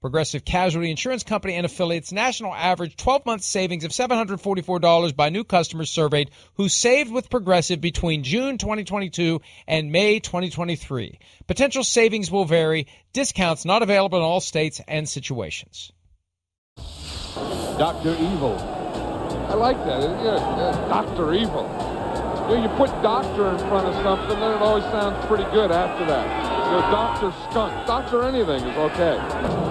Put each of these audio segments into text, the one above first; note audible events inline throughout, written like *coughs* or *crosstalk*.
Progressive Casualty Insurance Company and affiliates national average 12 month savings of $744 by new customers surveyed who saved with Progressive between June 2022 and May 2023. Potential savings will vary, discounts not available in all states and situations. Dr. Evil. I like that. Yeah, Dr. Evil. You, know, you put doctor in front of something, then it always sounds pretty good after that. You Dr. Skunk. Doctor anything is okay.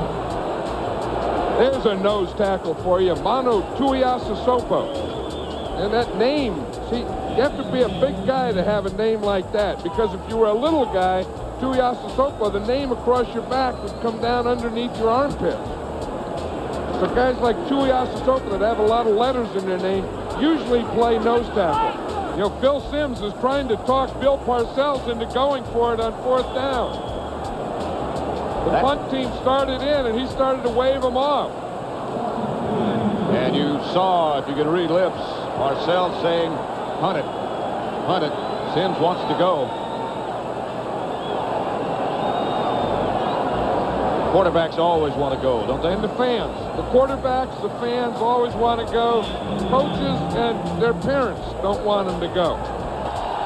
There's a nose tackle for you, Manu Tuiasosopo. And that name, see, you have to be a big guy to have a name like that. Because if you were a little guy, Tuiasosopo, the name across your back would come down underneath your armpit. So guys like Tuiasosopo that have a lot of letters in their name usually play nose tackle. You know, Phil Simms is trying to talk Bill Parcells into going for it on fourth down. The punt team started in, and he started to wave them off. And you saw, if you can read lips, Parcells saying, hunt it, hunt it. Simms wants to go. Quarterbacks always want to go, don't they? And the fans. The quarterbacks, the fans always want to go. Coaches and their parents don't want them to go.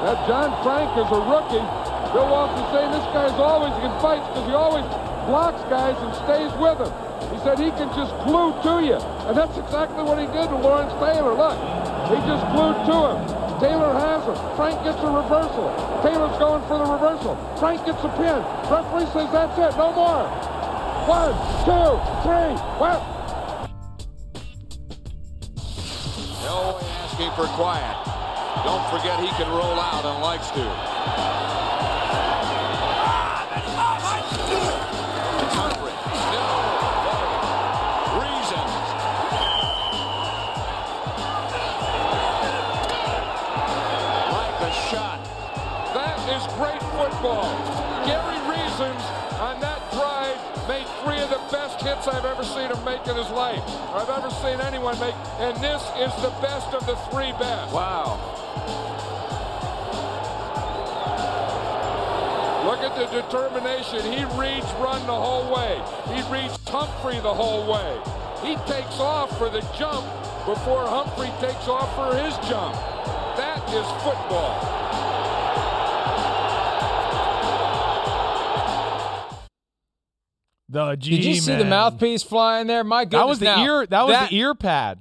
That John Frank is a rookie. Bill Walsh's saying this guy's always in fights because he always blocks guys and stays with them. He said he can just glue to you. And that's exactly what he did to Lawrence Taylor. Look, he just glued to him. Taylor has him. Frank gets a reversal. Taylor's going for the reversal. Frank gets a pin. Referee says that's it. No more. One, two, three. Well. Elway asking for quiet. Don't forget he can roll out and likes to. Best hits I've ever seen him make in his life. I've ever seen anyone make. And this is the best of the three best. Wow. Look at the determination. He reads run the whole way. He reads Humphrey the whole way. He takes off for the jump before Humphrey takes off for his jump. That is football. The G. Did you see the mouthpiece flying there? My goodness! That was the now, ear. That was that, the ear pad.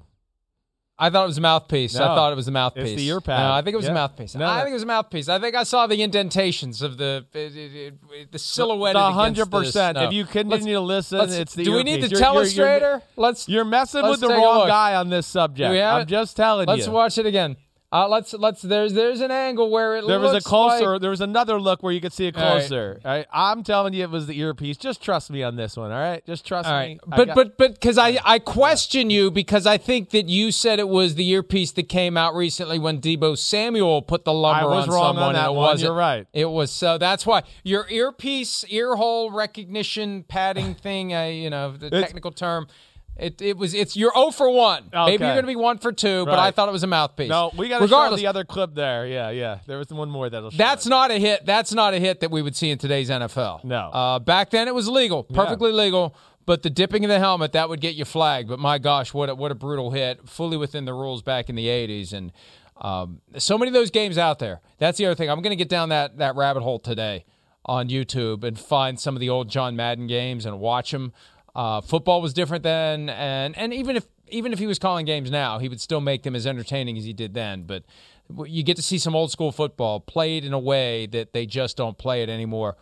I thought it was a mouthpiece. No, I thought it was a mouthpiece. It's the ear pad. No, I think it was yeah. a mouthpiece. No, I think it was a mouthpiece. I think I saw the indentations of the it, it, it, the silhouette. The hundred percent. If you continue to listen, it's the do we need the You're- you're- you're- telestrator? let's You're messing let's with the wrong guy on this subject. Do we have I'm just telling you. let's watch it again. Uh, let's let's there's there's an angle where it There was a closer. like- there was another look where you could see it closer. All right. I'm telling you, it was the earpiece. Just trust me on this one. All right. Just trust All me. right, but got- but but because I I question you because I think that you said it was the earpiece that came out recently when Deebo Samuel put the lumber I was on wrong on that and it one. wasn't. You're right. It was so that's why your earpiece ear hole recognition padding thing. Uh, you know the It's- technical term. It, it was it's you're 0 for 1. Maybe you're going to be 1 for 2, but I thought it was a mouthpiece. No, we got to show Regardless, the other clip there. Yeah, yeah. There was one more that'll. Show That's it. not a hit. That's not a hit that we would see in today's NFL. No. Uh, back then it was legal, perfectly legal. But the dipping of the helmet that would get you flagged. But my gosh, what a, what a brutal hit! Fully within the rules back in the '80s, and um, so many of those games out there. That's the other thing. I'm going to get down that that rabbit hole today on YouTube and find some of the old John Madden games and watch them. Uh, football was different then, and and even if even if he was calling games now, he would still make them as entertaining as he did then. But you get to see some old school football played in a way that they just don't play it anymore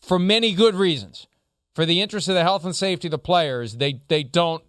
for many good reasons. For the interest of the health and safety of the players, they they don't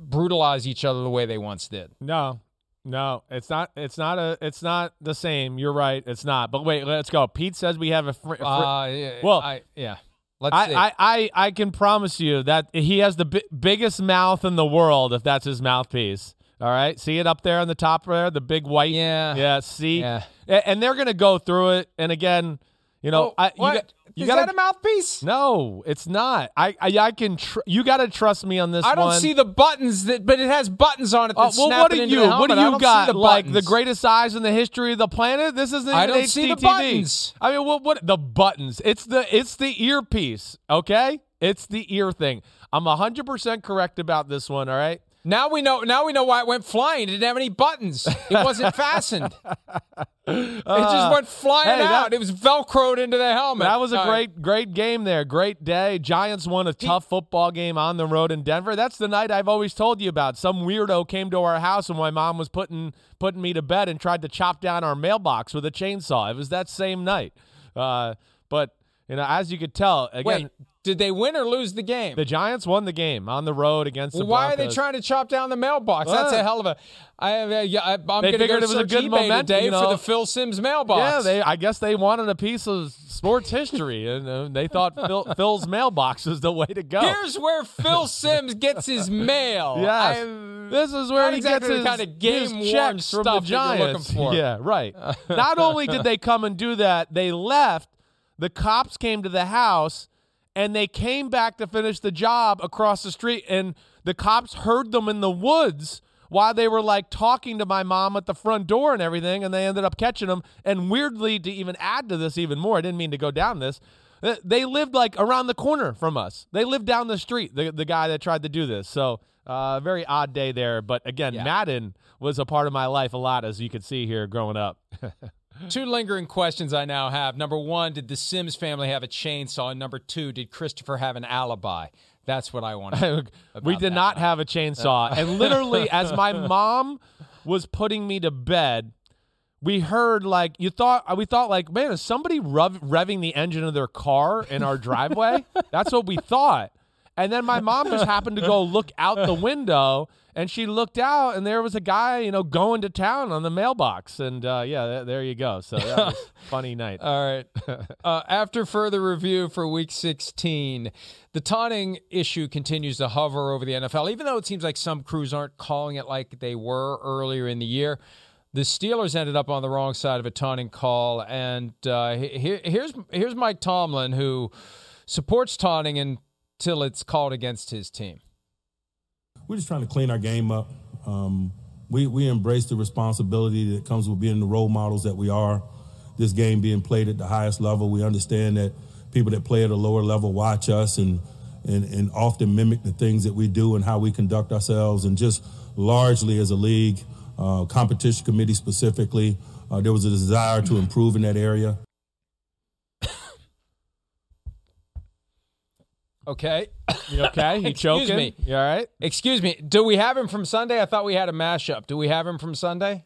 brutalize each other the way they once did. No, no, it's not. It's not a. It's not the same. You're right. It's not. But wait, let's go. Pete says we have a. Fr- fr- Uh, yeah, Well, I, yeah. Let's see. I, I, I, I can promise you that he has the bi- biggest mouth in the world if that's his mouthpiece. All right, see it up there on the top there, the big white. Yeah. yeah. See, Yeah. A- and they're gonna go through it. And again, you know, Oh, I, you what? got- you Is gotta, that a mouthpiece? No, it's not. I, I, I can. Tr- you got to trust me on this I don't one. see the buttons that, but it has buttons on it. Uh, well, what do you? What do you got? The like the greatest eyes in the history of the planet? This isn't. I don't see the buttons. I mean, what? What? The buttons. It's the. It's the earpiece. Okay. It's the ear thing. I'm hundred percent correct about this one. All right. Now we know. Now we know why it went flying. It didn't have any buttons. It wasn't *laughs* fastened. it just went flying Uh, hey, that- out. it was velcroed into the helmet. That was a right. great, great game there. Great day. Giants won a tough football game on the road in Denver. That's the night I've always told you about. Some weirdo came to our house when my mom was putting putting me to bed and tried to chop down our mailbox with a chainsaw. It was that same night. Uh, but you know, as you could tell, again, Wait, did they win or lose the game? the Giants won the game on the road against the why are they trying to chop down the mailbox? That's a hell of a. I, yeah, I, I'm going to figured go it was a good eBay momentum, today you for the Phil Simms mailbox. Yeah, they. I guess they wanted a piece of sports history, and uh, they thought Phil, *laughs* Phil's mailbox was the way to go. Here's where Phil *laughs* Simms gets his mail. Yes. I- this is where he exactly gets his, kind of game-worn his checks from the Giants. Yeah, right. *laughs* Not only did they come and do that, they left. The cops came to the house, and they came back to finish the job across the street. And the cops heard them in the woods while they were like talking to my mom at the front door and everything. And they ended up catching them. And weirdly, to even add to this even more, I didn't mean to go down this. uh, They lived like around the corner from us. They lived down the street. The the guy that tried to do this. So uh, very odd day there. But again, Yeah. Madden was a part of my life a lot, as you could see here growing up. *laughs* Two lingering questions I now have. Number one, did the Simms family have a chainsaw? And number two, did Christopher have an alibi? That's what I want to *laughs* know. we did not have a chainsaw. *laughs* and literally, as my mom was putting me to bed, we heard like you thought uh, we thought like man is somebody rev- revving the engine of their car in our driveway *laughs* that's what we thought and then my mom just happened to go *laughs* look out the window and she looked out and there was a guy you know going to town on the mailbox and uh, yeah th- there you go so that was a *laughs* funny night All right. *laughs* Uh, after further review for Week 16, the taunting issue continues to hover over the NFL, even though it seems like some crews aren't calling it like they were earlier in the year. The Steelers ended up on the wrong side of a taunting call, and uh, here, here's here's Mike Tomlin who supports taunting until it's called against his team. we're just trying to clean our game up. Um, we we embrace the responsibility that comes with being the role models that we are. This game being played at the highest level, we understand that people that play at a lower level watch us and and, and often mimic the things that we do and how we conduct ourselves. And just largely as a league, uh, competition committee specifically, uh, there was a desire to improve in that area. Okay. *coughs* you okay you Excuse choking me. you all right Excuse me. Do we have him from Sunday? I thought we had a mashup. Do we have him from Sunday?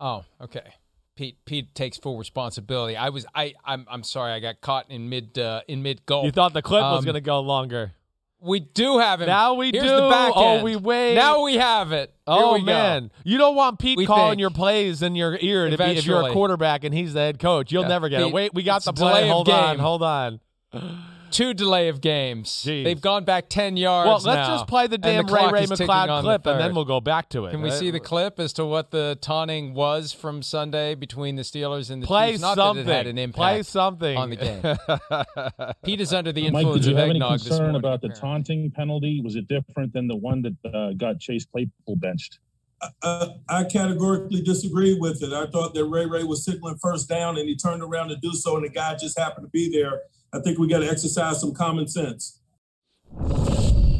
Oh, okay. Pete Pete takes full responsibility. I was I I'm I'm sorry. I got caught in mid uh, in mid goal. you thought the clip was Um, going to go longer we do have him. Now we Here's do. The back Oh, we wait. Now we have it. Here Oh we go. man, you don't want Pete We calling think. your plays in your ear to be, if you're a quarterback and he's the head coach. You'll Yeah, never get it. Wait, we got the play. Hold on, hold on. Two delay of games. Jeez. They've gone back ten yards. Well, let's now, just play the and damn Ray Ray is McCloud on the clip, and then we'll go back to it. Can we Uh, see the clip as to what the taunting was from Sunday between the Steelers and the Play Chiefs? Not something. that it had an impact Play something on the game. *laughs* Pete is under the Mike, influence did you of have any eggnog this concern morning. about the apparently. taunting penalty? Was it different than the one that uh, got Chase Claypool benched? Uh, I categorically disagree with it. I thought that Ray Ray was signaling first down and he turned around to do so, and the guy just happened to be there. I think we got to exercise some common sense.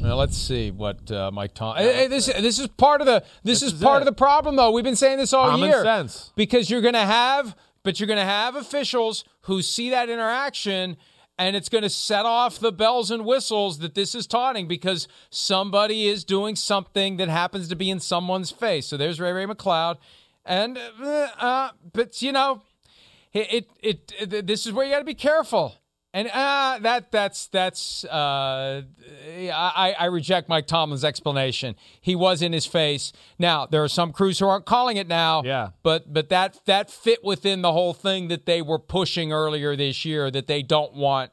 Now let's see what uh, Mike Tom. Hey, hey, this this is part of the this, This is, is part it. of the problem though. We've been saying this all Common year. sense. because you're going to have but you're going to have officials who see that interaction and it's going to set off the bells and whistles that this is taunting because somebody is doing something that happens to be in someone's face. So there's Ray Ray McCloud and uh, uh, but you know it, it, it this is where you got to be careful. And uh, that that's that's uh, I, I reject Mike Tomlin's explanation. He was in his face. Now there are some crews who aren't calling it now. Yeah. But but that that fit within the whole thing that they were pushing earlier this year that they don't want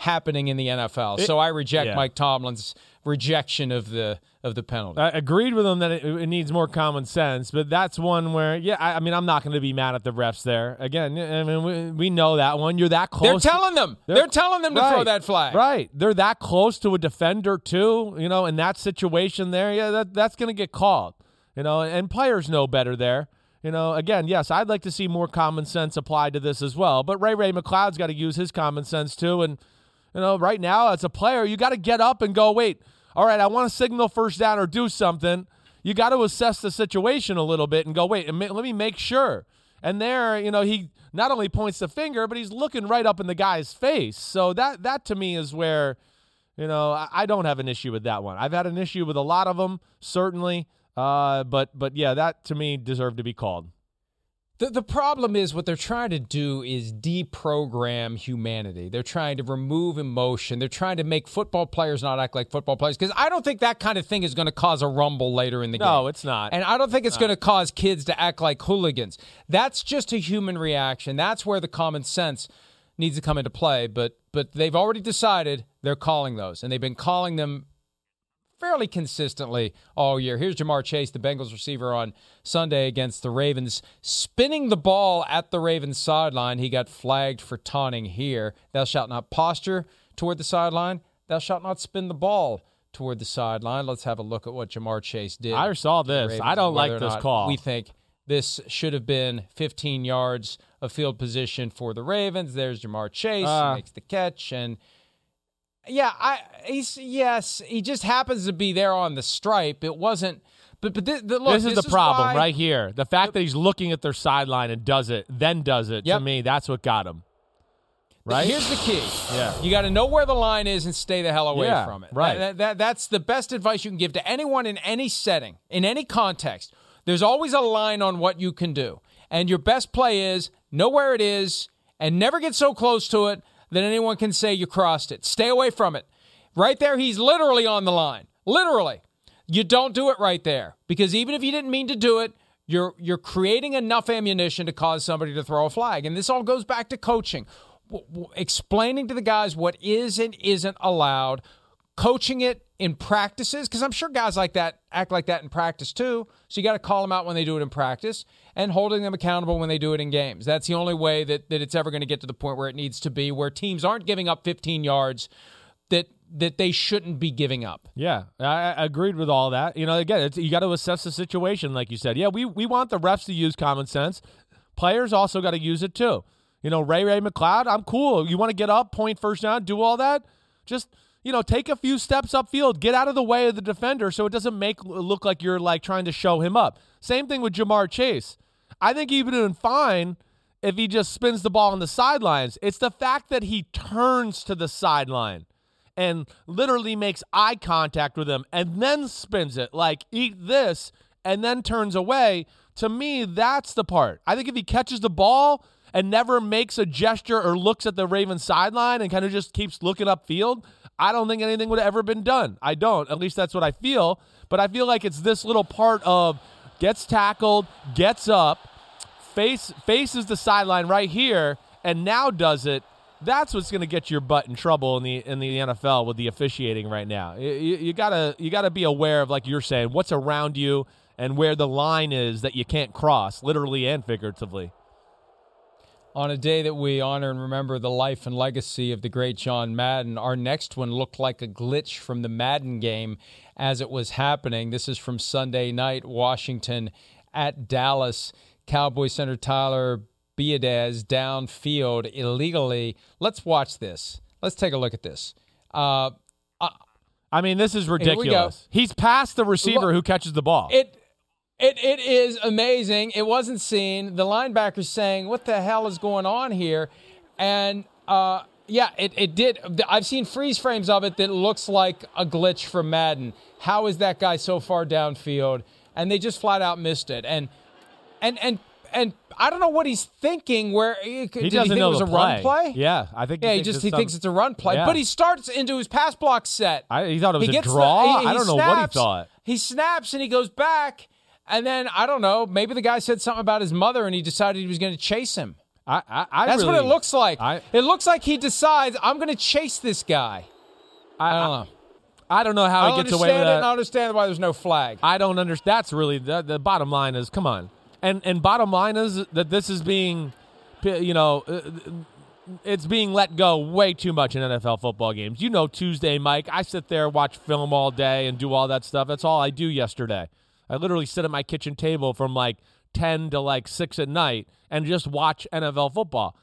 happening in the NFL. so I reject yeah. Mike Tomlin's rejection of the of the penalty. I agreed with him that it, it needs more common sense, but that's one where, yeah, I, I mean, I'm not going to be mad at the refs there. Again, I mean, we, we know that one. You're that close. They're telling them. They're, They're- telling them to throw that flag. Right. They're that close to a defender too, you know, in that situation there. Yeah, that that's going to get called. You know, and players know better there. You know, again, yes, I'd like to see more common sense applied to this as well. But Ray Ray McCloud's got to use his common sense too. And you know, right now as a player, you got to get up and go. Wait, all right, I want to signal first down or do something. You got to assess the situation a little bit and go. Wait, let me make sure. And there, you know, he not only points the finger, but he's looking right up in the guy's face. So that that to me is where, you know, I, I don't have an issue with that one. I've had an issue with a lot of them, certainly. Uh, but but yeah, that to me deserved to be called. The, the problem is what they're trying to do is deprogram humanity. They're trying to remove emotion. They're trying to make football players not act like football players because I don't think that kind of thing is going to cause a rumble later in the game. No, it's not. And I don't think it's going to cause kids to act like hooligans. That's just a human reaction. That's where the common sense needs to come into play. But but they've already decided they're calling those, and they've been calling them fairly consistently all year. Here's Ja'Marr Chase, the Bengals receiver on Sunday against the Ravens, spinning the ball at the Ravens sideline. He got flagged for taunting here. Thou shalt not posture toward the sideline. Thou shalt not spin the ball toward the sideline. Let's have a look at what Ja'Marr Chase did. I saw this. I don't like this call. We think this should have been 15 yards of field position for the Ravens. There's Ja'Marr Chase. Uh. he makes the catch and yeah, I he's yes, he just happens to be there on the stripe. It wasn't but but th- the, look, this is the problem why- right here. The fact that he's looking at their sideline and does it, then does it. Yep. To me, that's what got him. Right? Here's the key. Yeah. You got to know where the line is and stay the hell away Yeah, from it. right. That, that- that's the best advice you can give to anyone in any setting, in any context. There's always a line on what you can do. And your best play is know where it is and never get so close to it that anyone can say you crossed it. Stay away from it. Right there, he's literally on the line. Literally. You don't do it right there because even if you didn't mean to do it, you're you're creating enough ammunition to cause somebody to throw a flag. And this all goes back to coaching. W- w- explaining to the guys what is and isn't allowed, coaching it in practices because I'm sure guys like that act like that in practice too. So you got to call them out when they do it in practice and holding them accountable when they do it in games. That's the only way that, that it's ever going to get to the point where it needs to be, where teams aren't giving up 15 yards that that they shouldn't be giving up. Yeah, I, I agreed with all that. You know, again, you got to assess the situation, like you said. Yeah, we we want the refs to use common sense. Players also got to use it too. You know, Ray Ray McCloud, I'm cool. You want to get up, point first down, do all that. Just you know, take a few steps upfield, get out of the way of the defender, so it doesn't make look like you're like trying to show him up. Same thing with Ja'Marr Chase. I think he would have been fine if he just spins the ball on the sidelines. It's the fact that he turns to the sideline and literally makes eye contact with him and then spins it like eat this and then turns away to me that's the part i think if he catches the ball and never makes a gesture or looks at the Ravens sideline and kind of just keeps looking upfield i don't think anything would have ever been done i don't at least that's what i feel but i feel like it's this little part of gets tackled gets up face faces the sideline right here and now does it That's what's going to get your butt in trouble in the in the NFL with the officiating right now. You, you, gotta you gotta be aware of like you're saying what's around you and where the line is that you can't cross, literally and figuratively. On a day that we honor and remember the life and legacy of the great John Madden, our next one looked like a glitch from the Madden game as it was happening. This is from Sunday night, Washington at Dallas. Cowboy center Tyler Biadasz downfield illegally. Let's watch this. Let's take a look at this. Uh, I mean, this is ridiculous. He's past the receiver Look, who catches the ball. It it it is amazing. It wasn't seen. The linebacker's saying, "What the hell is going on here?" And uh, yeah, it it did. I've seen freeze frames of it that looks like a glitch from Madden. How is that guy so far downfield? And they just flat out missed it. And and and and I don't know what he's thinking. Where he, he doesn't think know it was the a run play? Yeah, I think. Yeah, he thinks just he some- thinks it's a run play, Yeah. but he starts into his pass block set. I, he thought it was he a the- draw. he- I don't know what he thought. He snaps and he goes back, and then I don't know. Maybe the guy said something about his mother, and he decided he was going to chase him. I, I, I That's what it looks like. I- it looks like he decides I'm going to chase this guy. I, don't know. I don't know how he gets away with it. that. and I understand why there's no flag. I don't understand. That's really the, the bottom line is come on, and and bottom line is that this is being, you know, uh, it's being let go way too much in NFL football games. You know, Tuesday, Mike. I sit there watch film all day and do all that stuff. That's all I do yesterday. I literally sit at my kitchen table from like ten to like six at night and just watch NFL football.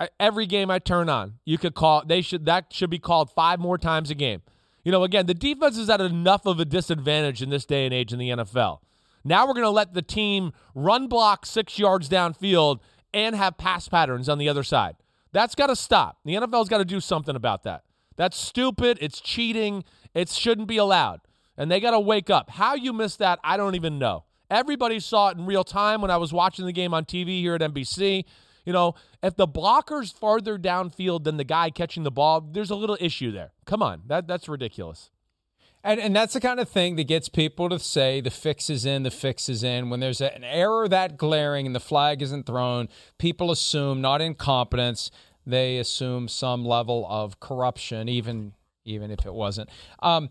I, every game I turn on, you could call. They should that should be called five more times a game. You know, again, the defense is at enough of a disadvantage in this day and age in the NFL. Now we're going to let the team run block six yards downfield and have pass patterns on the other side. That's got to stop. The NFL's got to do something about that. That's stupid. It's cheating. It shouldn't be allowed. And they got to wake up. How you missed that, I don't even know. Everybody saw it in real time when I was watching the game on TV here at NBC. You know, if the blocker's farther downfield than the guy catching the ball, there's a little issue there. Come on, that that's ridiculous. And and that's the kind of thing that gets people to say the fix is in, the fix is in. When there's an error that glaring and the flag isn't thrown, people assume not incompetence, they assume some level of corruption, even even if it wasn't. Um,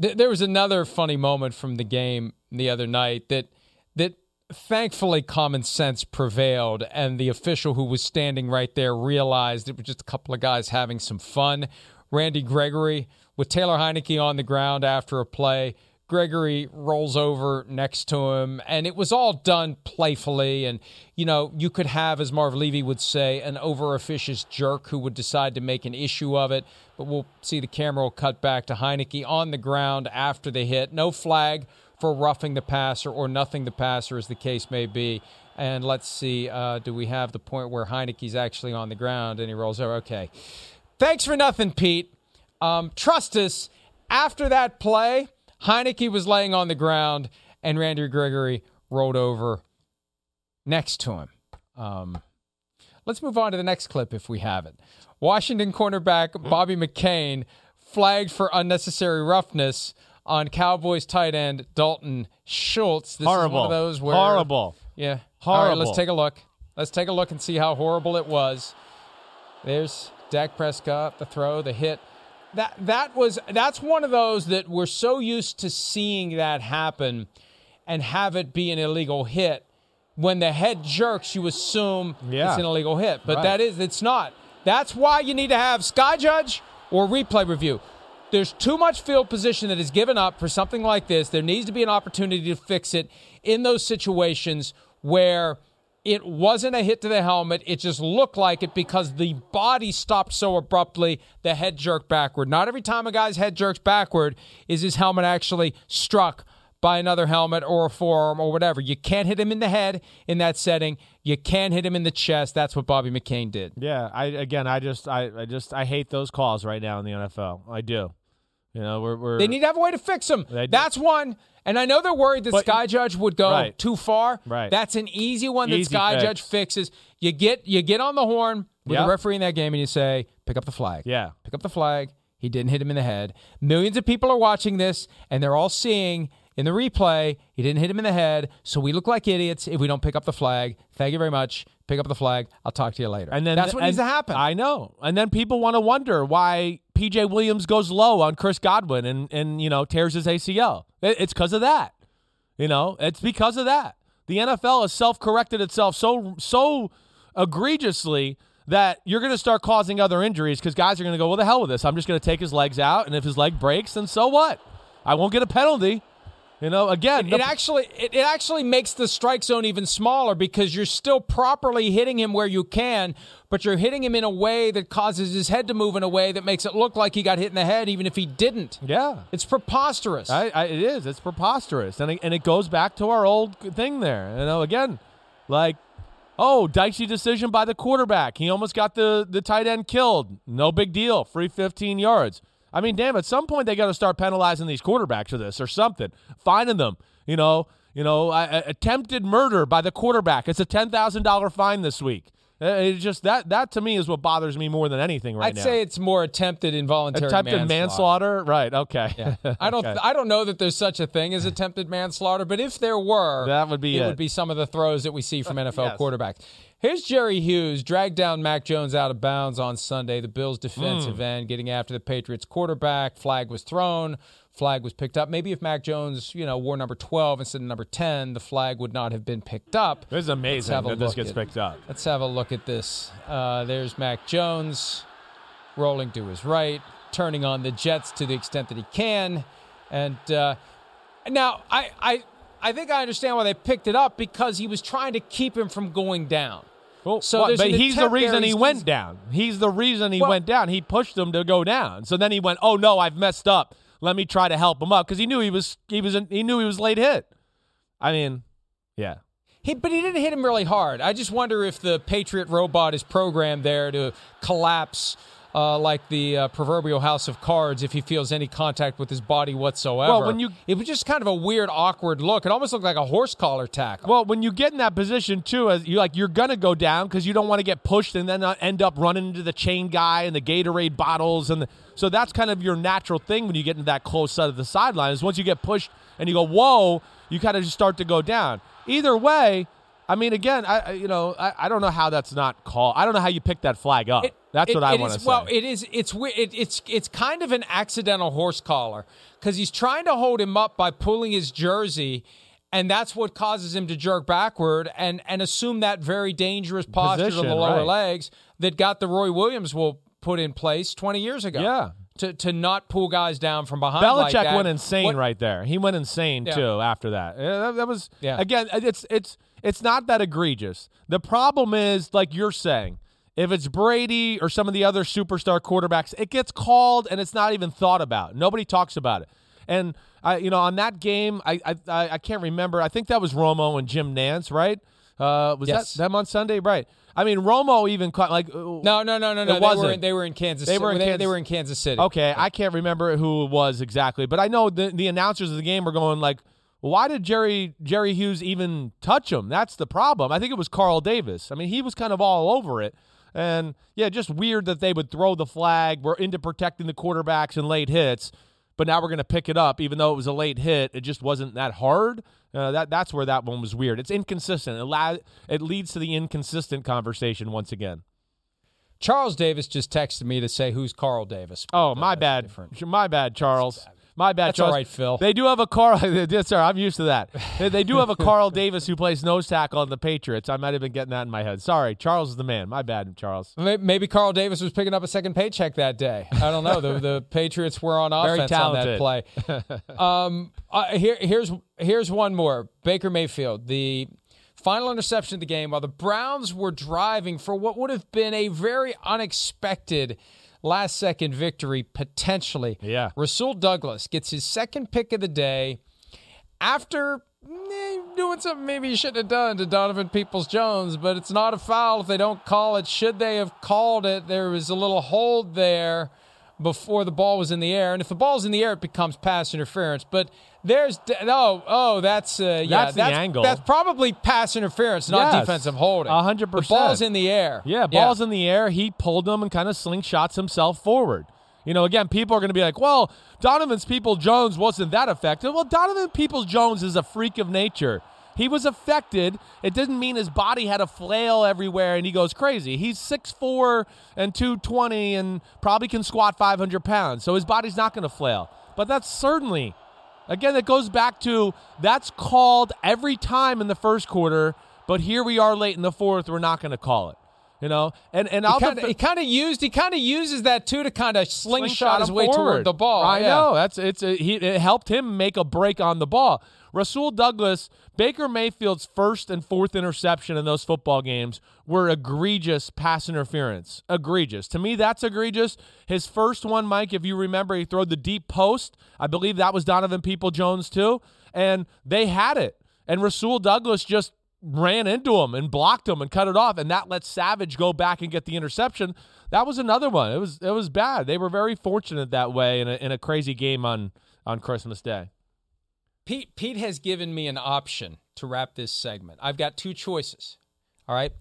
th- there was another funny moment from the game the other night that that thankfully common sense prevailed and the official who was standing right there realized it was just a couple of guys having some fun. Randy gregory with taylor heinicke on the ground after a play. Gregory rolls over next to him and it was all done playfully and you know you could have as marv levy would say an over officious jerk who would decide to make an issue of it but we'll see the camera will cut back to heinicke on the ground after the hit no flag for roughing the passer or nothing the passer, as the case may be. And let's see, uh, do we have the point where Heinicke's actually on the ground and he rolls over? Okay. Thanks for nothing, Pete. Um, trust us, after that play, Heinicke was laying on the ground and Randy Gregory rolled over next to him. Um, let's move on to the next clip if we have it. Washington cornerback hmm? Bobby McCain flagged for unnecessary roughness on Cowboys tight end Dalton Schultz. This Horrible. is one of those where Horrible. Yeah. All right, Horrible. let's take a look. Let's take a look and see how horrible it was. There's Dak Prescott, the throw, the hit. That that was that's one of those that we're so used to seeing that happen and have it be an illegal hit. When the head jerks, you assume Yeah. it's an illegal hit, but Right. that is it's not. That's why you need to have Sky Judge or replay review. There's too much field position that is given up for something like this. There needs to be an opportunity to fix it in those situations where it wasn't a hit to the helmet. It just looked like it because the body stopped so abruptly, the head jerked backward. Not every time a guy's head jerks backward is his helmet actually struck by another helmet or a forearm or whatever. You can't hit him in the head in that setting. You can't hit him in the chest. That's what Bobby McCain did. Yeah, I again, I just, I, I just, I hate those calls right now in the NFL. I do. You know, we're, we're They need to have a way to fix them. That's one. And I know they're worried that But- Sky Judge would go Right. too far. Right. That's an easy one that Easy Sky fix. Judge fixes. You get you get on the horn with Yep. the referee in that game and you say, pick up the flag. Yeah. Pick up the flag. He didn't hit him in the head. Millions of people are watching this and they're all seeing In the replay, he didn't hit him in the head, so we look like idiots if we don't pick up the flag. Thank you very much. Pick up the flag. I'll talk to you later. And then that's what and needs to happen. I know. And then people want to wonder why PJ Williams goes low on Chris Godwin and and you know tears his ACL. It- It's because of that. You know, it's because of that. The NFL has self-corrected itself so so egregiously that you're going to start causing other injuries because guys are going to go, well, the hell with this. I'm just going to take his legs out, and if his leg breaks, then so what? I won't get a penalty. You know, again, it actually it, it actually makes the strike zone even smaller because you're still properly hitting him where you can, but you're hitting him in a way that causes his head to move in a way that makes it look like he got hit in the head, even if he didn't. yeah, It's preposterous. I, I, it is. It's preposterous, and it, and it goes back to our old thing there. You know, again, like, oh, dicey decision by the quarterback. He almost got the the tight end killed. No big deal. Free 15 yards. I mean, damn. At some point, they got to start penalizing these quarterbacks for this or something. Finding them. You know. You know, I, attempted murder by the quarterback. It's a ten thousand dollar fine this week. Uh, It's just that that to me is what bothers me more than anything right I'd now. say it's more attempted involuntary attempted manslaughter. Right. Okay. Yeah. *laughs* I don't. Okay. I don't know that there's such a thing as attempted manslaughter, but if there were, That would be it. it. Would be some of the throws that we see from *laughs* NFL Yes. quarterbacks. Here's Jerry Hughes dragged down Mac Jones out of bounds on Sunday. The Bills' defensive end getting after the Patriots quarterback. Flag was thrown. Flag was picked up. Maybe if Mac Jones, you know, wore number 12 instead of number 10, the flag would not have been picked up. This is amazing that this gets at- picked up. Let's have a look at this. Uh, there's Mac Jones rolling to his right, turning on the Jets to the extent that he can. And uh, now I, I, I think I understand why they picked it up because he was trying to keep him from going down. Well, So but he's the reason he went down. He's the reason he Well- went down. He pushed him to go down. So then he went, "Oh no, I've messed up. Let me try to help him up," because he knew he was he was he knew he was late hit. I mean, yeah. He, but he didn't hit him really hard. I just wonder if the Patriot robot is programmed there to collapse uh, like the uh, proverbial house of cards if he feels any contact with his body whatsoever. Well, when you- it was just kind of a weird, awkward look. It almost looked like a horse collar tackle. Well, when you get in that position too, as you like, you're gonna go down because you don't want to get pushed and then end up running into the chain guy and the Gatorade bottles, and the, so that's kind of your natural thing when you get into that close side of the sideline. Is once you get pushed and you go, "Whoa!" you kind of just start to go down. Either way, I mean, again, I I- you know I, I don't know how that's not called. I don't know how you pick that flag up. It- that's it- what I want to say. Well, it is. It's it, it's it's kind of an accidental horse collar because he's trying to hold him up by pulling his jersey, and that's what causes him to jerk backward and and assume that very dangerous posture Position, of the lower right. legs that got the Roy Williams will put in place twenty years ago. Yeah. To, to not pull guys down from behind. Belichick like that. went insane What- right there. He went insane Yeah. too after that. That, that was Yeah. again. It's it's it's not that egregious. The problem is, like you're saying, if it's Brady or some of the other superstar quarterbacks, it gets called and it's not even thought about. Nobody talks about it. And I, you know, on that game, I I I can't remember. I think that was Romo and Jim Nantz, right? Uh, was Yes. that them on Sunday? Right. I mean, Romo even caught like No, no, no, no, no. They were, wasn't. in, they were in Kansas. They were in they, Kansas- they were in Kansas City. Okay, I can't remember who it was exactly, but I know the the announcers of the game were going like, "Why did Jerry Jerry Hughes even touch him?" That's the problem. I think it was Carl Davis. I mean, he was kind of all over it, and yeah, just weird that they would throw the flag. We're into protecting the quarterbacks and late hits, but now we're going to pick it up, even though it was a late hit. It just wasn't that hard. Uh, that that's where that one was weird. It's inconsistent. It la- it leads to the inconsistent conversation once again. Charles Davis just texted me to say who's Carl Davis. Oh, my bad. different. My bad, Charles. My bad, That's Charles. right, Phil. They do have a Carl. *laughs* sir. I'm used to that. They- They do have a Carl *laughs* Davis who plays nose tackle on the Patriots. I might have been getting that in my head. Sorry, Charles is the man. My bad, Charles. Maybe Carl Davis was picking up a second paycheck that day. I don't know. the The *laughs* Patriots were on offense on that play. Um, uh, here, here's here's one more. Baker Mayfield, the final interception of the game, while the Browns were driving for what would have been a very unexpected last second victory potentially. Yeah. Rasul Douglas gets his second pick of the day after eh, doing something maybe he shouldn't have done to Donovan Peoples Jones, but it's not a foul if they don't call it. Should they have called it? There was a little hold there before the ball was in the air, and if the ball's in the air, it becomes pass interference. But there's oh oh that's uh, yeah That's the angle. That's probably pass interference, not Yes. defensive holding. A hundred The ball's in the air. Yeah, ball's in the air. He pulled him and kind of slingshots himself forward. You know, again, people are going to be like, well, Donovan's People Jones wasn't that effective. Well, Donovan Peoples Jones is a freak of nature. He was affected. It didn't mean his body had a flail everywhere and he goes crazy. He's 6'4 and 220 and probably can squat 500 pounds. So his body's not going to flail. But that's certainly, again, it goes back to that's called every time in the first quarter. But here we are late in the fourth. We're not going to call it. You know, and and he kind, of, he kind of used he kind of uses that too to kind of slingshot, slingshot his way forward. toward the ball. I yeah. know that's it's a, he, it helped him make a break on the ball. Rasul Douglas, Baker Mayfield's first and fourth interception in those football games were egregious pass interference. Egregious. To me, that's egregious. His first one, Mike, if you remember, he threw the deep post. I believe that was Donovan People Jones too, and they had it. And Rasul Douglas just ran into him and blocked him and cut it off, and that let Savage go back and get the interception. That was another one. It was it was bad. They were very fortunate that way in a, in a crazy game on on Christmas Day. Pete Pete has given me an option to wrap this segment. I've got two choices. All right,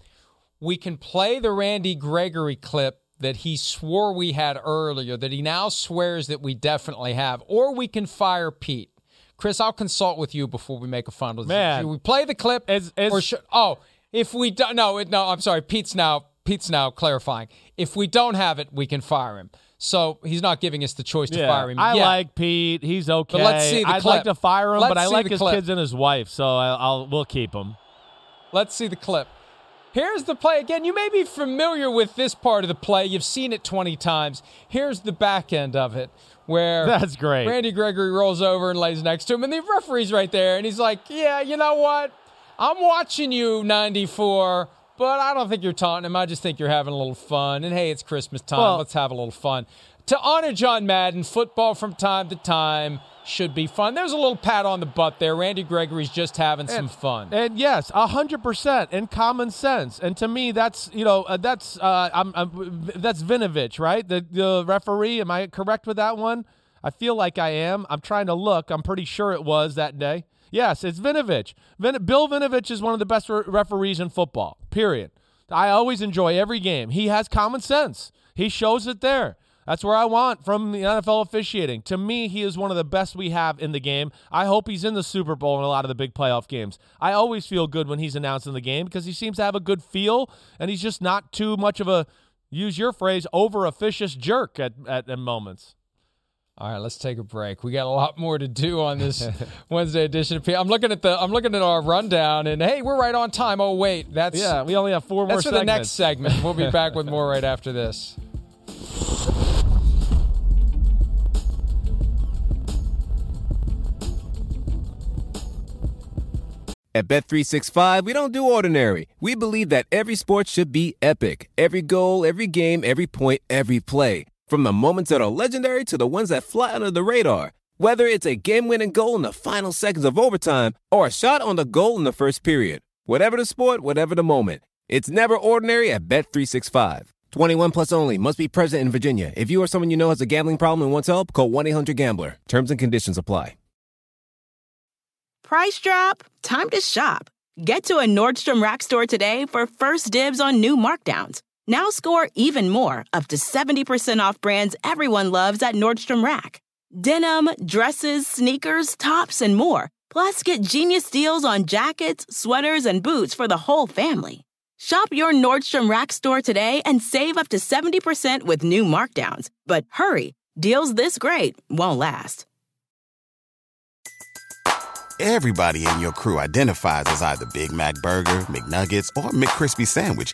we can play the Randy Gregory clip that he swore we had earlier, that he now swears that we definitely have, or we can fire Pete. Chris, I'll consult with you before we make a final decision. Man, should we play the clip? As, as, or should, oh, if we don't, no, no, I'm sorry. Pete's now Pete's now clarifying. If we don't have it, we can fire him. So he's not giving us the choice to yeah, fire him. I yet. like Pete. He's okay. But let's see the I'd clip. like to fire him, let's but I like his clip. kids and his wife, so I'll, I'll we'll keep him. Let's see the clip. Here's the play again. You may be familiar with this part of the play. You've seen it 20 times. Here's the back end of it where *laughs* that's great. Randy Gregory rolls over and lays next to him, and the referee's right there, and he's like, "Yeah, you know what? I'm watching you, 94, but I don't think you're taunting him. I just think you're having a little fun. And hey, it's Christmas time. Well, Let's have a little fun." To honor John Madden, football from time to time should be fun. There's a little pat on the butt there. Randy Gregory's just having and, some fun. And yes, hundred percent, and common sense. And to me, that's you know uh, that's uh, I'm, I'm, that's Vinovich, right? The the referee. Am I correct with that one? I feel like I am. I'm trying to look. I'm pretty sure it was that day. Yes, it's Vinovich. Vin- Bill Vinovich is one of the best re- referees in football. Period. I always enjoy every game. He has common sense. He shows it there. That's where I want from the NFL officiating. To me, he is one of the best we have in the game. I hope he's in the Super Bowl and a lot of the big playoff games. I always feel good when he's announcing the game because he seems to have a good feel and he's just not too much of a, use your phrase, over officious jerk at, at, at moments. All right, let's take a break. We got a lot more to do on this *laughs* Wednesday edition of P. I'm looking at the I'm looking at our rundown, and hey, we're right on time. Oh wait, that's yeah. We only have four more. That's for segments. the next segment. We'll be back with more right after this. At Bet365, we don't do ordinary. We believe that every sport should be epic. Every goal, every game, every point, every play. From the moments that are legendary to the ones that fly under the radar. Whether it's a game-winning goal in the final seconds of overtime or a shot on the goal in the first period. Whatever the sport, whatever the moment. It's never ordinary at Bet365. 21 plus only. Must be present in Virginia. If you or someone you know has a gambling problem and wants help, call 1-800-GAMBLER. Terms and conditions apply. Price drop? Time to shop. Get to a Nordstrom Rack store today for first dibs on new markdowns. Now score even more, up to 70% off brands everyone loves at Nordstrom Rack. Denim, dresses, sneakers, tops, and more. Plus, get genius deals on jackets, sweaters, and boots for the whole family. Shop your Nordstrom Rack store today and save up to 70% with new markdowns. But hurry, deals this great won't last. Everybody in your crew identifies as either Big Mac Burger, McNuggets, or McCrispy Sandwich.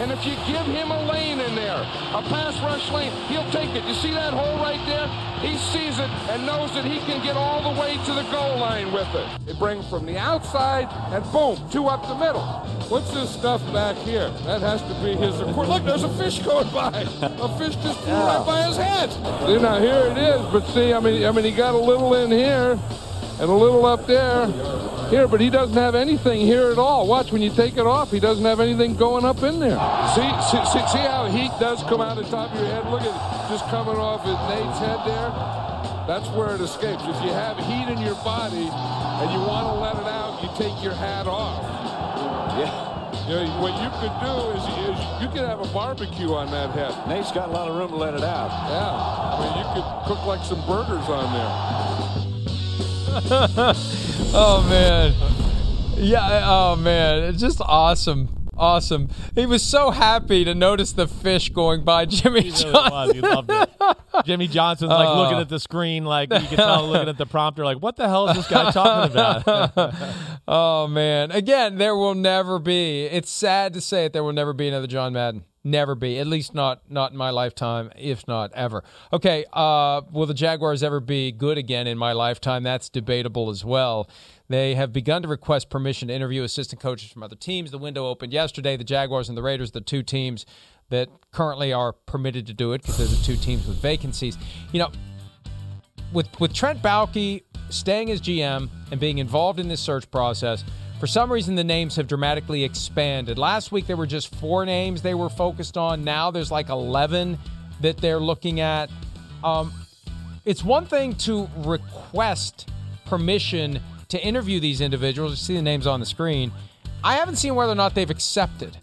And if you give him a lane in there, a pass rush lane, he'll take it. You see that hole right there? He sees it and knows that he can get all the way to the goal line with it. It brings from the outside and boom, two up the middle. What's this stuff back here? That has to be his. Look, there's a fish going by. A fish just flew right by his head. See, now here it is. But see, I mean, I mean, he got a little in here. and a little up there here, but he doesn't have anything here at all. Watch when you take it off, he doesn't have anything going up in there. See, see, see, see how heat does come out the top of your head? Look at it, just coming off at Nate's head there. That's where it escapes. If you have heat in your body and you want to let it out, you take your hat off. Yeah. You know, what you could do is, is you could have a barbecue on that head. Nate's got a lot of room to let it out. Yeah. I mean, you could cook like some burgers on there. *laughs* oh man, yeah. Oh man, it's just awesome. Awesome. He was so happy to notice the fish going by Jimmy He really Johnson. was. He loved it. Jimmy Johnson's like Oh. looking at the screen, like you can tell looking at the prompter, like, what the hell is this guy talking about? *laughs* oh man. Again, there will never be. It's sad to say it. There will never be another John Madden. Never be. At least not not in my lifetime, if not ever. Okay. Uh, will the Jaguars ever be good again in my lifetime? That's debatable as well. They have begun to request permission to interview assistant coaches from other teams. The window opened yesterday. The Jaguars and the Raiders, the two teams that currently are permitted to do it because they're the two teams with vacancies. You know, with with Trent Baalke staying as GM and being involved in this search process, for some reason the names have dramatically expanded. Last week there were just four names they were focused on. Now there's like eleven that they're looking at. Um, it's one thing to request permission to interview these individuals. You see the names on the screen. I haven't seen whether or not they've accepted.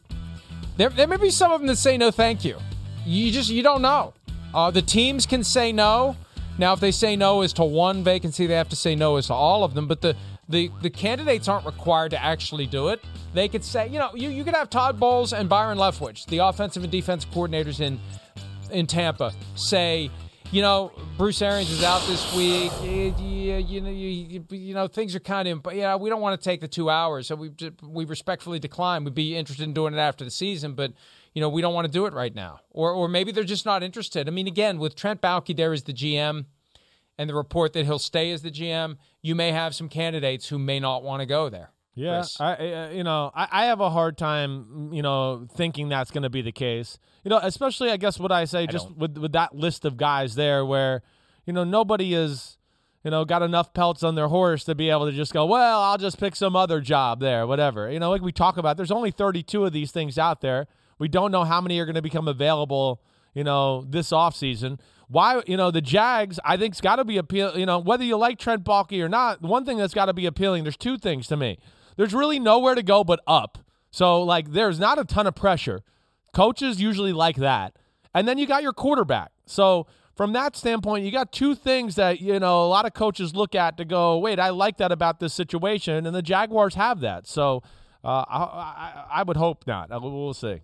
There, there may be some of them that say no, thank you. You just you don't know. Uh, the teams can say no. Now, if they say no as to one vacancy, they have to say no as to all of them. But the the, the candidates aren't required to actually do it. They could say, you know, you, you could have Todd Bowles and Byron Leftwich, the offensive and defensive coordinators in in Tampa, say, you know, Bruce Arians is out this week. Eh, You, know, you, you know, things are kind of, but yeah, we don't want to take the two hours, so we we respectfully decline. We'd be interested in doing it after the season, but you know, we don't want to do it right now, or or maybe they're just not interested. I mean, again, with Trent Baalke there as the GM, and the report that he'll stay as the GM, you may have some candidates who may not want to go there. Yeah, Chris. I, I uh, you know I, I have a hard time you know thinking that's going to be the case. You know, especially I guess what I say just with with that list of guys there, where you know nobody is you know got enough pelts on their horse to be able to just go, well, I'll just pick some other job there, whatever. You know, like we talk about, there's only 32 of these things out there. We don't know how many are going to become available. You know, this offseason. Why, you know, the Jags, I think, has got to be appeal. You know, whether you like Trent Baalke or not, one thing that's got to be appealing. There's two things to me. There's really nowhere to go but up. So, like, there's not a ton of pressure. Coaches usually like that. And then you got your quarterback. So, from that standpoint, you got two things that, you know, a lot of coaches look at to go, wait, I like that about this situation. And the Jaguars have that. So, uh, I, I, I would hope not. Uh, We'll see.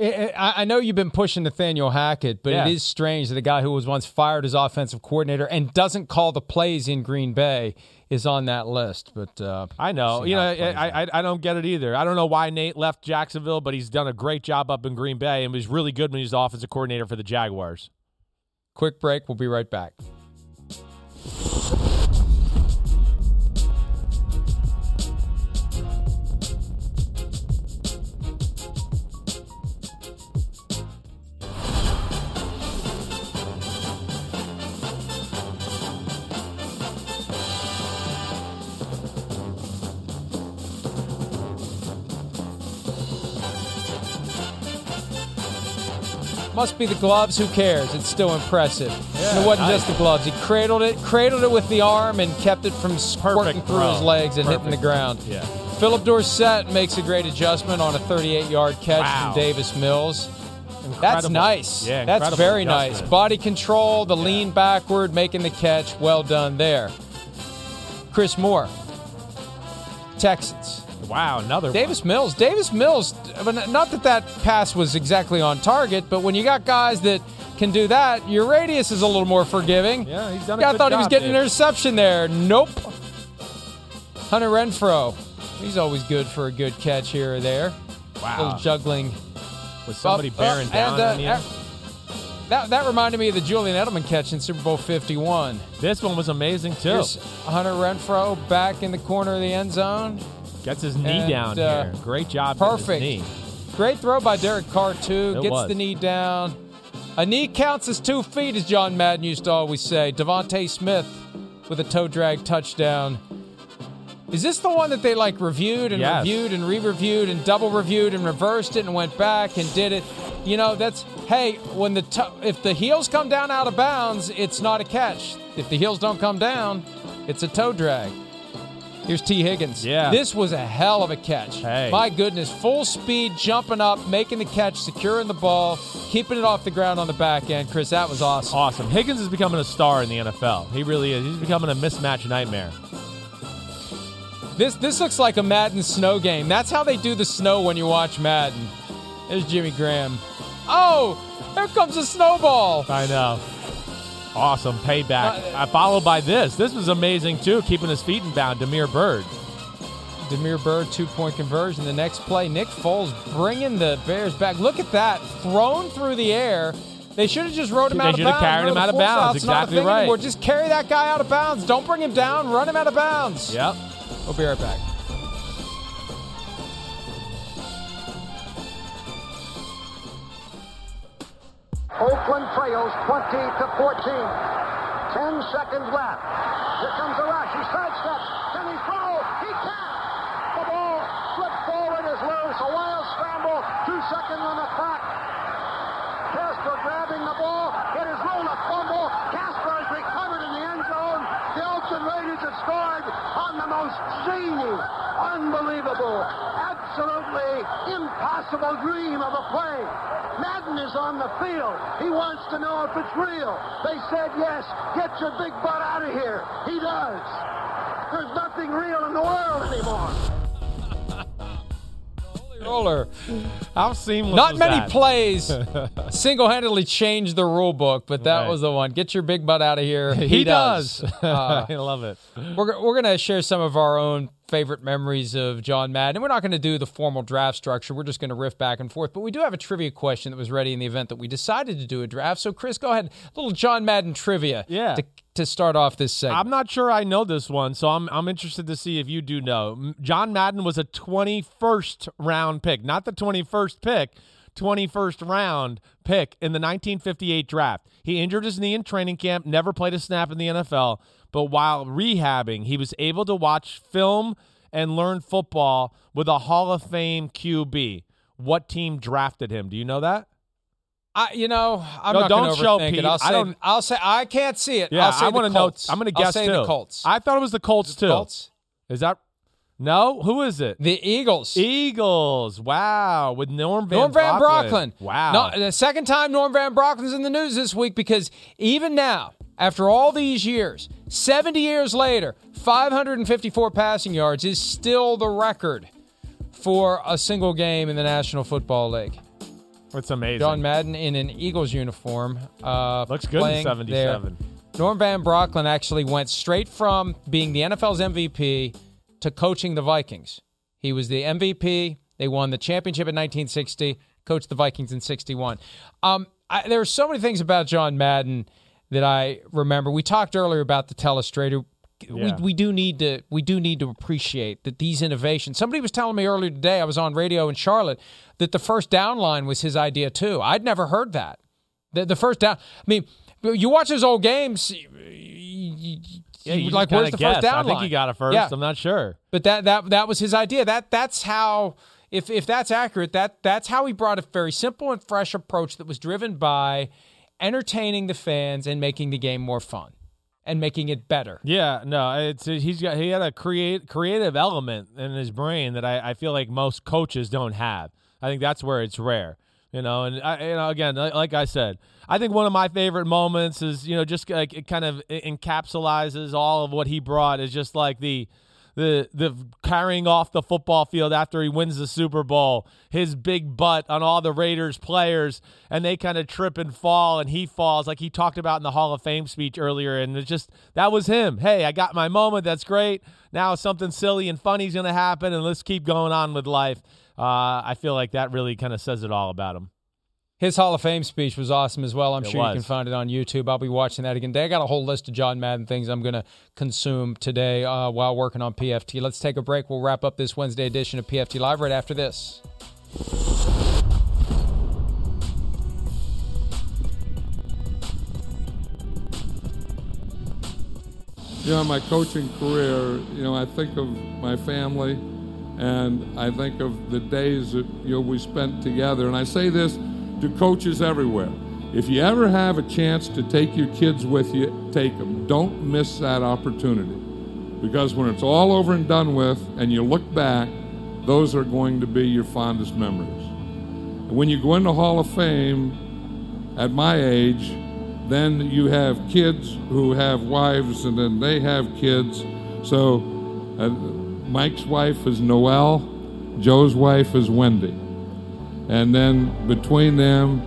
I I know you've been pushing Nathaniel Hackett, but Yeah. it is strange that a guy who was once fired as offensive coordinator and doesn't call the plays in Green Bay is on that list. But uh, I know. You know, I, I I don't get it either. I don't know why Nate left Jacksonville, but he's done a great job up in Green Bay and was really good when he was the offensive coordinator for the Jaguars. Quick break. We'll be right back. Must be the gloves. Who cares? It's still impressive. And it wasn't just the gloves. He cradled it, cradled it with the arm, and kept it from squirting through his legs and hitting the ground. Yeah. Philip Dorsett makes a great adjustment on a 38-yard catch Wow. from Davis Mills. That's nice. Yeah, That's incredible very nice. Body control, the lean backward, making the catch. Well done there. Chris Moore, Texans. Wow, another Davis Mills. Davis Mills. Not that that pass was exactly on target, but when you got guys that can do that, your radius is a little more forgiving. Yeah, he's done a Yeah, I thought he was job, getting an interception there. Nope. Hunter Renfrow. He's always good for a good catch here or there. Wow. A little juggling. with somebody Up, bearing up, down and, uh, That, that reminded me of the Julian Edelman catch in Super Bowl 51. This one was amazing too. Here's Hunter Renfrow back in the corner of the end zone. Gets his knee And, down uh, here. Great job. Perfect. knee. Great throw by Derek Carr, too. It Gets was. the knee down. A knee counts as two feet, as John Madden used to always say. DeVonta Smith with a toe drag touchdown. Is this the one that they like reviewed and Yes. reviewed and re-reviewed and double reviewed and reversed it and went back and did it? You know, that's hey, when the to- if the heels come down out of bounds, it's not a catch. If the heels don't come down, it's a toe drag. Here's Tee Higgins. Yeah. This was a hell of a catch. Hey. My goodness, full speed, jumping up, making the catch, securing the ball, keeping it off the ground on the back end. Chris, that was awesome. Awesome. Higgins is becoming a star in the NFL. He really is. He's becoming a mismatch nightmare. This this looks like a Madden snow game. That's how they do the snow when you watch Madden. There's Jimmy Graham. Oh, there comes a snowball. I know. Awesome payback. Uh, Uh, followed by this. This was amazing too, keeping his feet in bound. Damiere Byrd. Damiere Byrd two point conversion. The next play, Nick Foles bringing the Bears back. Look at that, thrown through the air. They should have just rode him They out of bounds. They should have bounds. carried him out of bounds. Exactly right. anymore. Just carry that guy out of bounds. Don't bring him down. Run him out of bounds. Yep. We'll be right back. Oakland trails 20 to 14. 10 seconds left. Here comes the rush. He sidesteps. Can he throw? He can't. The ball flipped forward is loose. A wild scramble. Two seconds on the clock. Casper grabbing the ball. It is ruled a fumble. Casper is recovered in the end zone. The Oakland Raiders have scored on the most zany, unbelievable, absolutely impossible dream of a play. Madden is on the field. He wants to know if it's real. They said yes. Get your big butt out of here. He does. There's nothing real in the world anymore. *laughs* Roller. How seamless Not was many that? plays *laughs* single-handedly changed the rule book, but that Right. was the one. Get your big butt out of here. *laughs* He, He does. Uh, I love it. we're we're gonna share some of our own favorite memories of John Madden. We're not going to do the formal draft structure. We're just going to riff back and forth. But we do have a trivia question that was ready in the event that we decided to do a draft. So, Chris, go ahead. A little John Madden trivia. Yeah. To, to start off this segment. I'm not sure I know this one, so I'm I'm interested to see if you do know. John Madden was a 21st round pick, not the 21st pick, 21st round pick in the 1958 draft. He injured his knee in training camp, never played a snap in the NFL, but while rehabbing, he was able to watch film and learn football with a Hall of Fame QB. What team drafted him? Do you know that? I, you know, I'm No, not don't show, Pete. it. I'll I don't- I'll say, I can't see it. Yeah, I'll say I want to know. I'm going to guess say too. the Colts. I thought it was the Colts too. Colts? Is that no? Who is it? The Eagles. Eagles. Wow, with Norm Van Norm Van Brocklin. Brocklin. Wow. No, the second time Norm Van Brocklin's in the news this week because even now, after all these years, 70 years later, 554 passing yards is still the record for a single game in the National Football League. It's amazing. John Madden in an Eagles uniform. Uh, Looks good in 77. there. Norm Van Brocklin actually went straight from being the NFL's MVP to coaching the Vikings. He was the MVP. They won the championship in 1960, coached the Vikings in 61. Um, I, there are so many things about John Madden that I remember. We talked earlier about the telestrator. We, Yeah. we do need to we do need to appreciate that these innovations. Somebody was telling me earlier today. I was on radio in Charlotte that the first down line was his idea too. I'd never heard that. The, the first down. I mean, you watch those old games. you- you- Yeah, you- like where's first guess. down I think he got it first. Yeah. I'm not sure. But that that that was his idea. That that's how if if that's accurate, that that's how he brought a very simple and fresh approach that was driven by entertaining the fans and making the game more fun and making it better. Yeah, no, it's he's got he had a create creative element in his brain that I, I feel like most coaches don't have. I think that's where it's rare, you know. And I, you know, again, like, I said, I think one of my favorite moments is you know just like it kind of encapsulizes all of what he brought is just like the the the carrying off the football field after he wins the Super Bowl, his big butt on all the Raiders players, and they kind of trip and fall, and he falls like he talked about in the Hall of Fame speech earlier, and it's just that was him. Hey, I got my moment. That's great. Now something silly and funny's gonna happen, and let's keep going on with life. Uh, I feel like that really kind of says it all about him. His Hall of Fame speech was awesome as well. I'm It sure you can find it on YouTube. I'll be watching that again. today. I got a whole list of John Madden things I'm going to consume today uh, while working on PFT. Let's take a break. We'll wrap up this Wednesday edition of PFT Live right after this. you know, my coaching career, you know, I think of my family and I think of the days that you know we spent together. And I say this to coaches everywhere. If you ever have a chance to take your kids with you, take them. Don't miss that opportunity. Because when it's all over and done with and you look back, those are going to be your fondest memories. And when you go into Hall of Fame at my age, then you have kids who have wives and then they have kids. So uh, Mike's wife is Noelle, Joe's wife is Wendy. And then between them,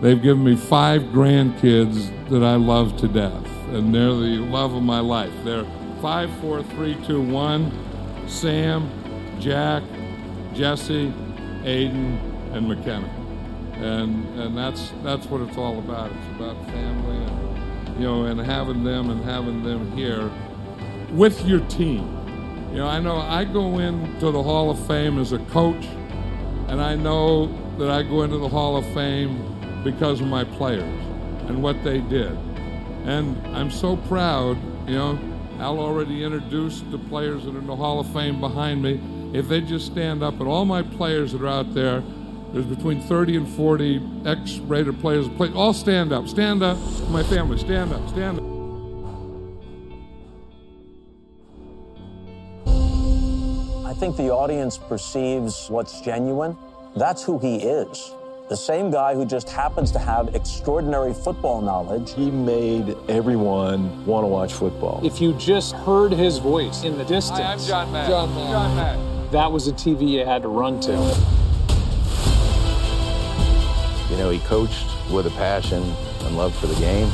they've given me five grandkids that I love to death. And they're the love of my life. They're five, four, three, two, one. Sam, Jack, Jesse, Aiden, and McKenna. And and that's that's what it's all about. It's about family and you know and having them and having them here with your team. You know, I know I go into the Hall of Fame as a coach, and I know that I go into the Hall of Fame because of my players and what they did. And I'm so proud, you know, Al already introduced the players that are in the Hall of Fame behind me. If they just stand up, and all my players that are out there, there's between 30 and 40 X-rated players. Play, all stand up, stand up. My family, stand up, stand up. Think the audience perceives what's genuine. That's who he is. The same guy who just happens to have extraordinary football knowledge. He made everyone want to watch football. If you just heard his voice in the distance, Hi, I'm John Madden. John Madden. John Madden. that was a TV you had to run to. You know, he coached with a passion and love for the game.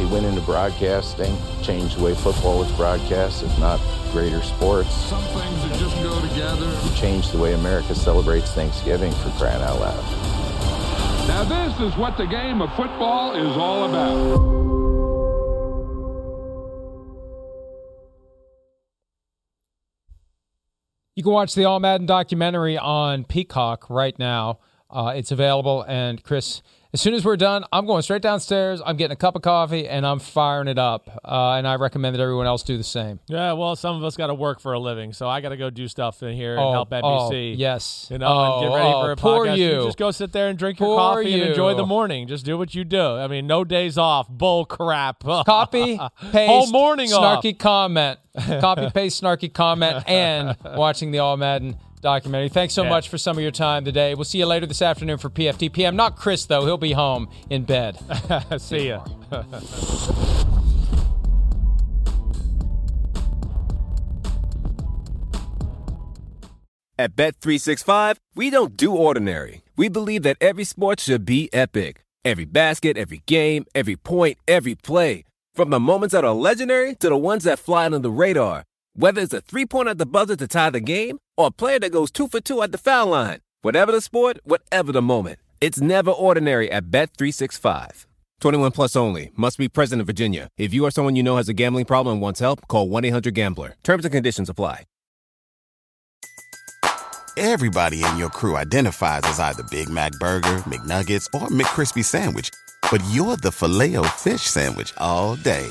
He went into broadcasting, changed the way football was broadcast, if not greater sports. Some things that just go together. He changed the way America celebrates Thanksgiving for crying out loud. Now, this is what the game of football is all about. You can watch the All Madden documentary on Peacock right now. Uh, it's available. And Chris, as soon as we're done, I'm going straight downstairs. I'm getting a cup of coffee and I'm firing it up. Uh, and I recommend that everyone else do the same. Yeah, well, some of us got to work for a living, so I got to go do stuff in here and Oh, help oh, NBC. yes. you know, Oh, and get ready oh, for a poor podcast. you. just go sit there and drink your coffee and enjoy the morning. Just do what you do. I mean, no days off. Bull crap. *laughs* Copy, paste, whole morning off. snarky comment. Copy, *laughs* paste, snarky comment, and watching the All Madden documentary. Thanks so Yeah. much for some of your time today. We'll see you later this afternoon for PFTP. I'm Not Chris, though. He'll be home in bed. *laughs* See ya. At Bet365, we don't do ordinary. We believe that every sport should be epic. Every basket, every game, every point, every play. From the moments that are legendary to the ones that fly under the radar. Whether it's a three pointer at the buzzer to tie the game or a player that goes two for two at the foul line. Whatever the sport, whatever the moment. It's never ordinary at Bet365. 21 plus only. Must be present in Virginia. If you or someone you know has a gambling problem and wants help, call 1 800 Gambler. Terms and conditions apply. Everybody in your crew identifies as either Big Mac Burger, McNuggets, or McCrispy Sandwich. But you're the filet fish Sandwich all day.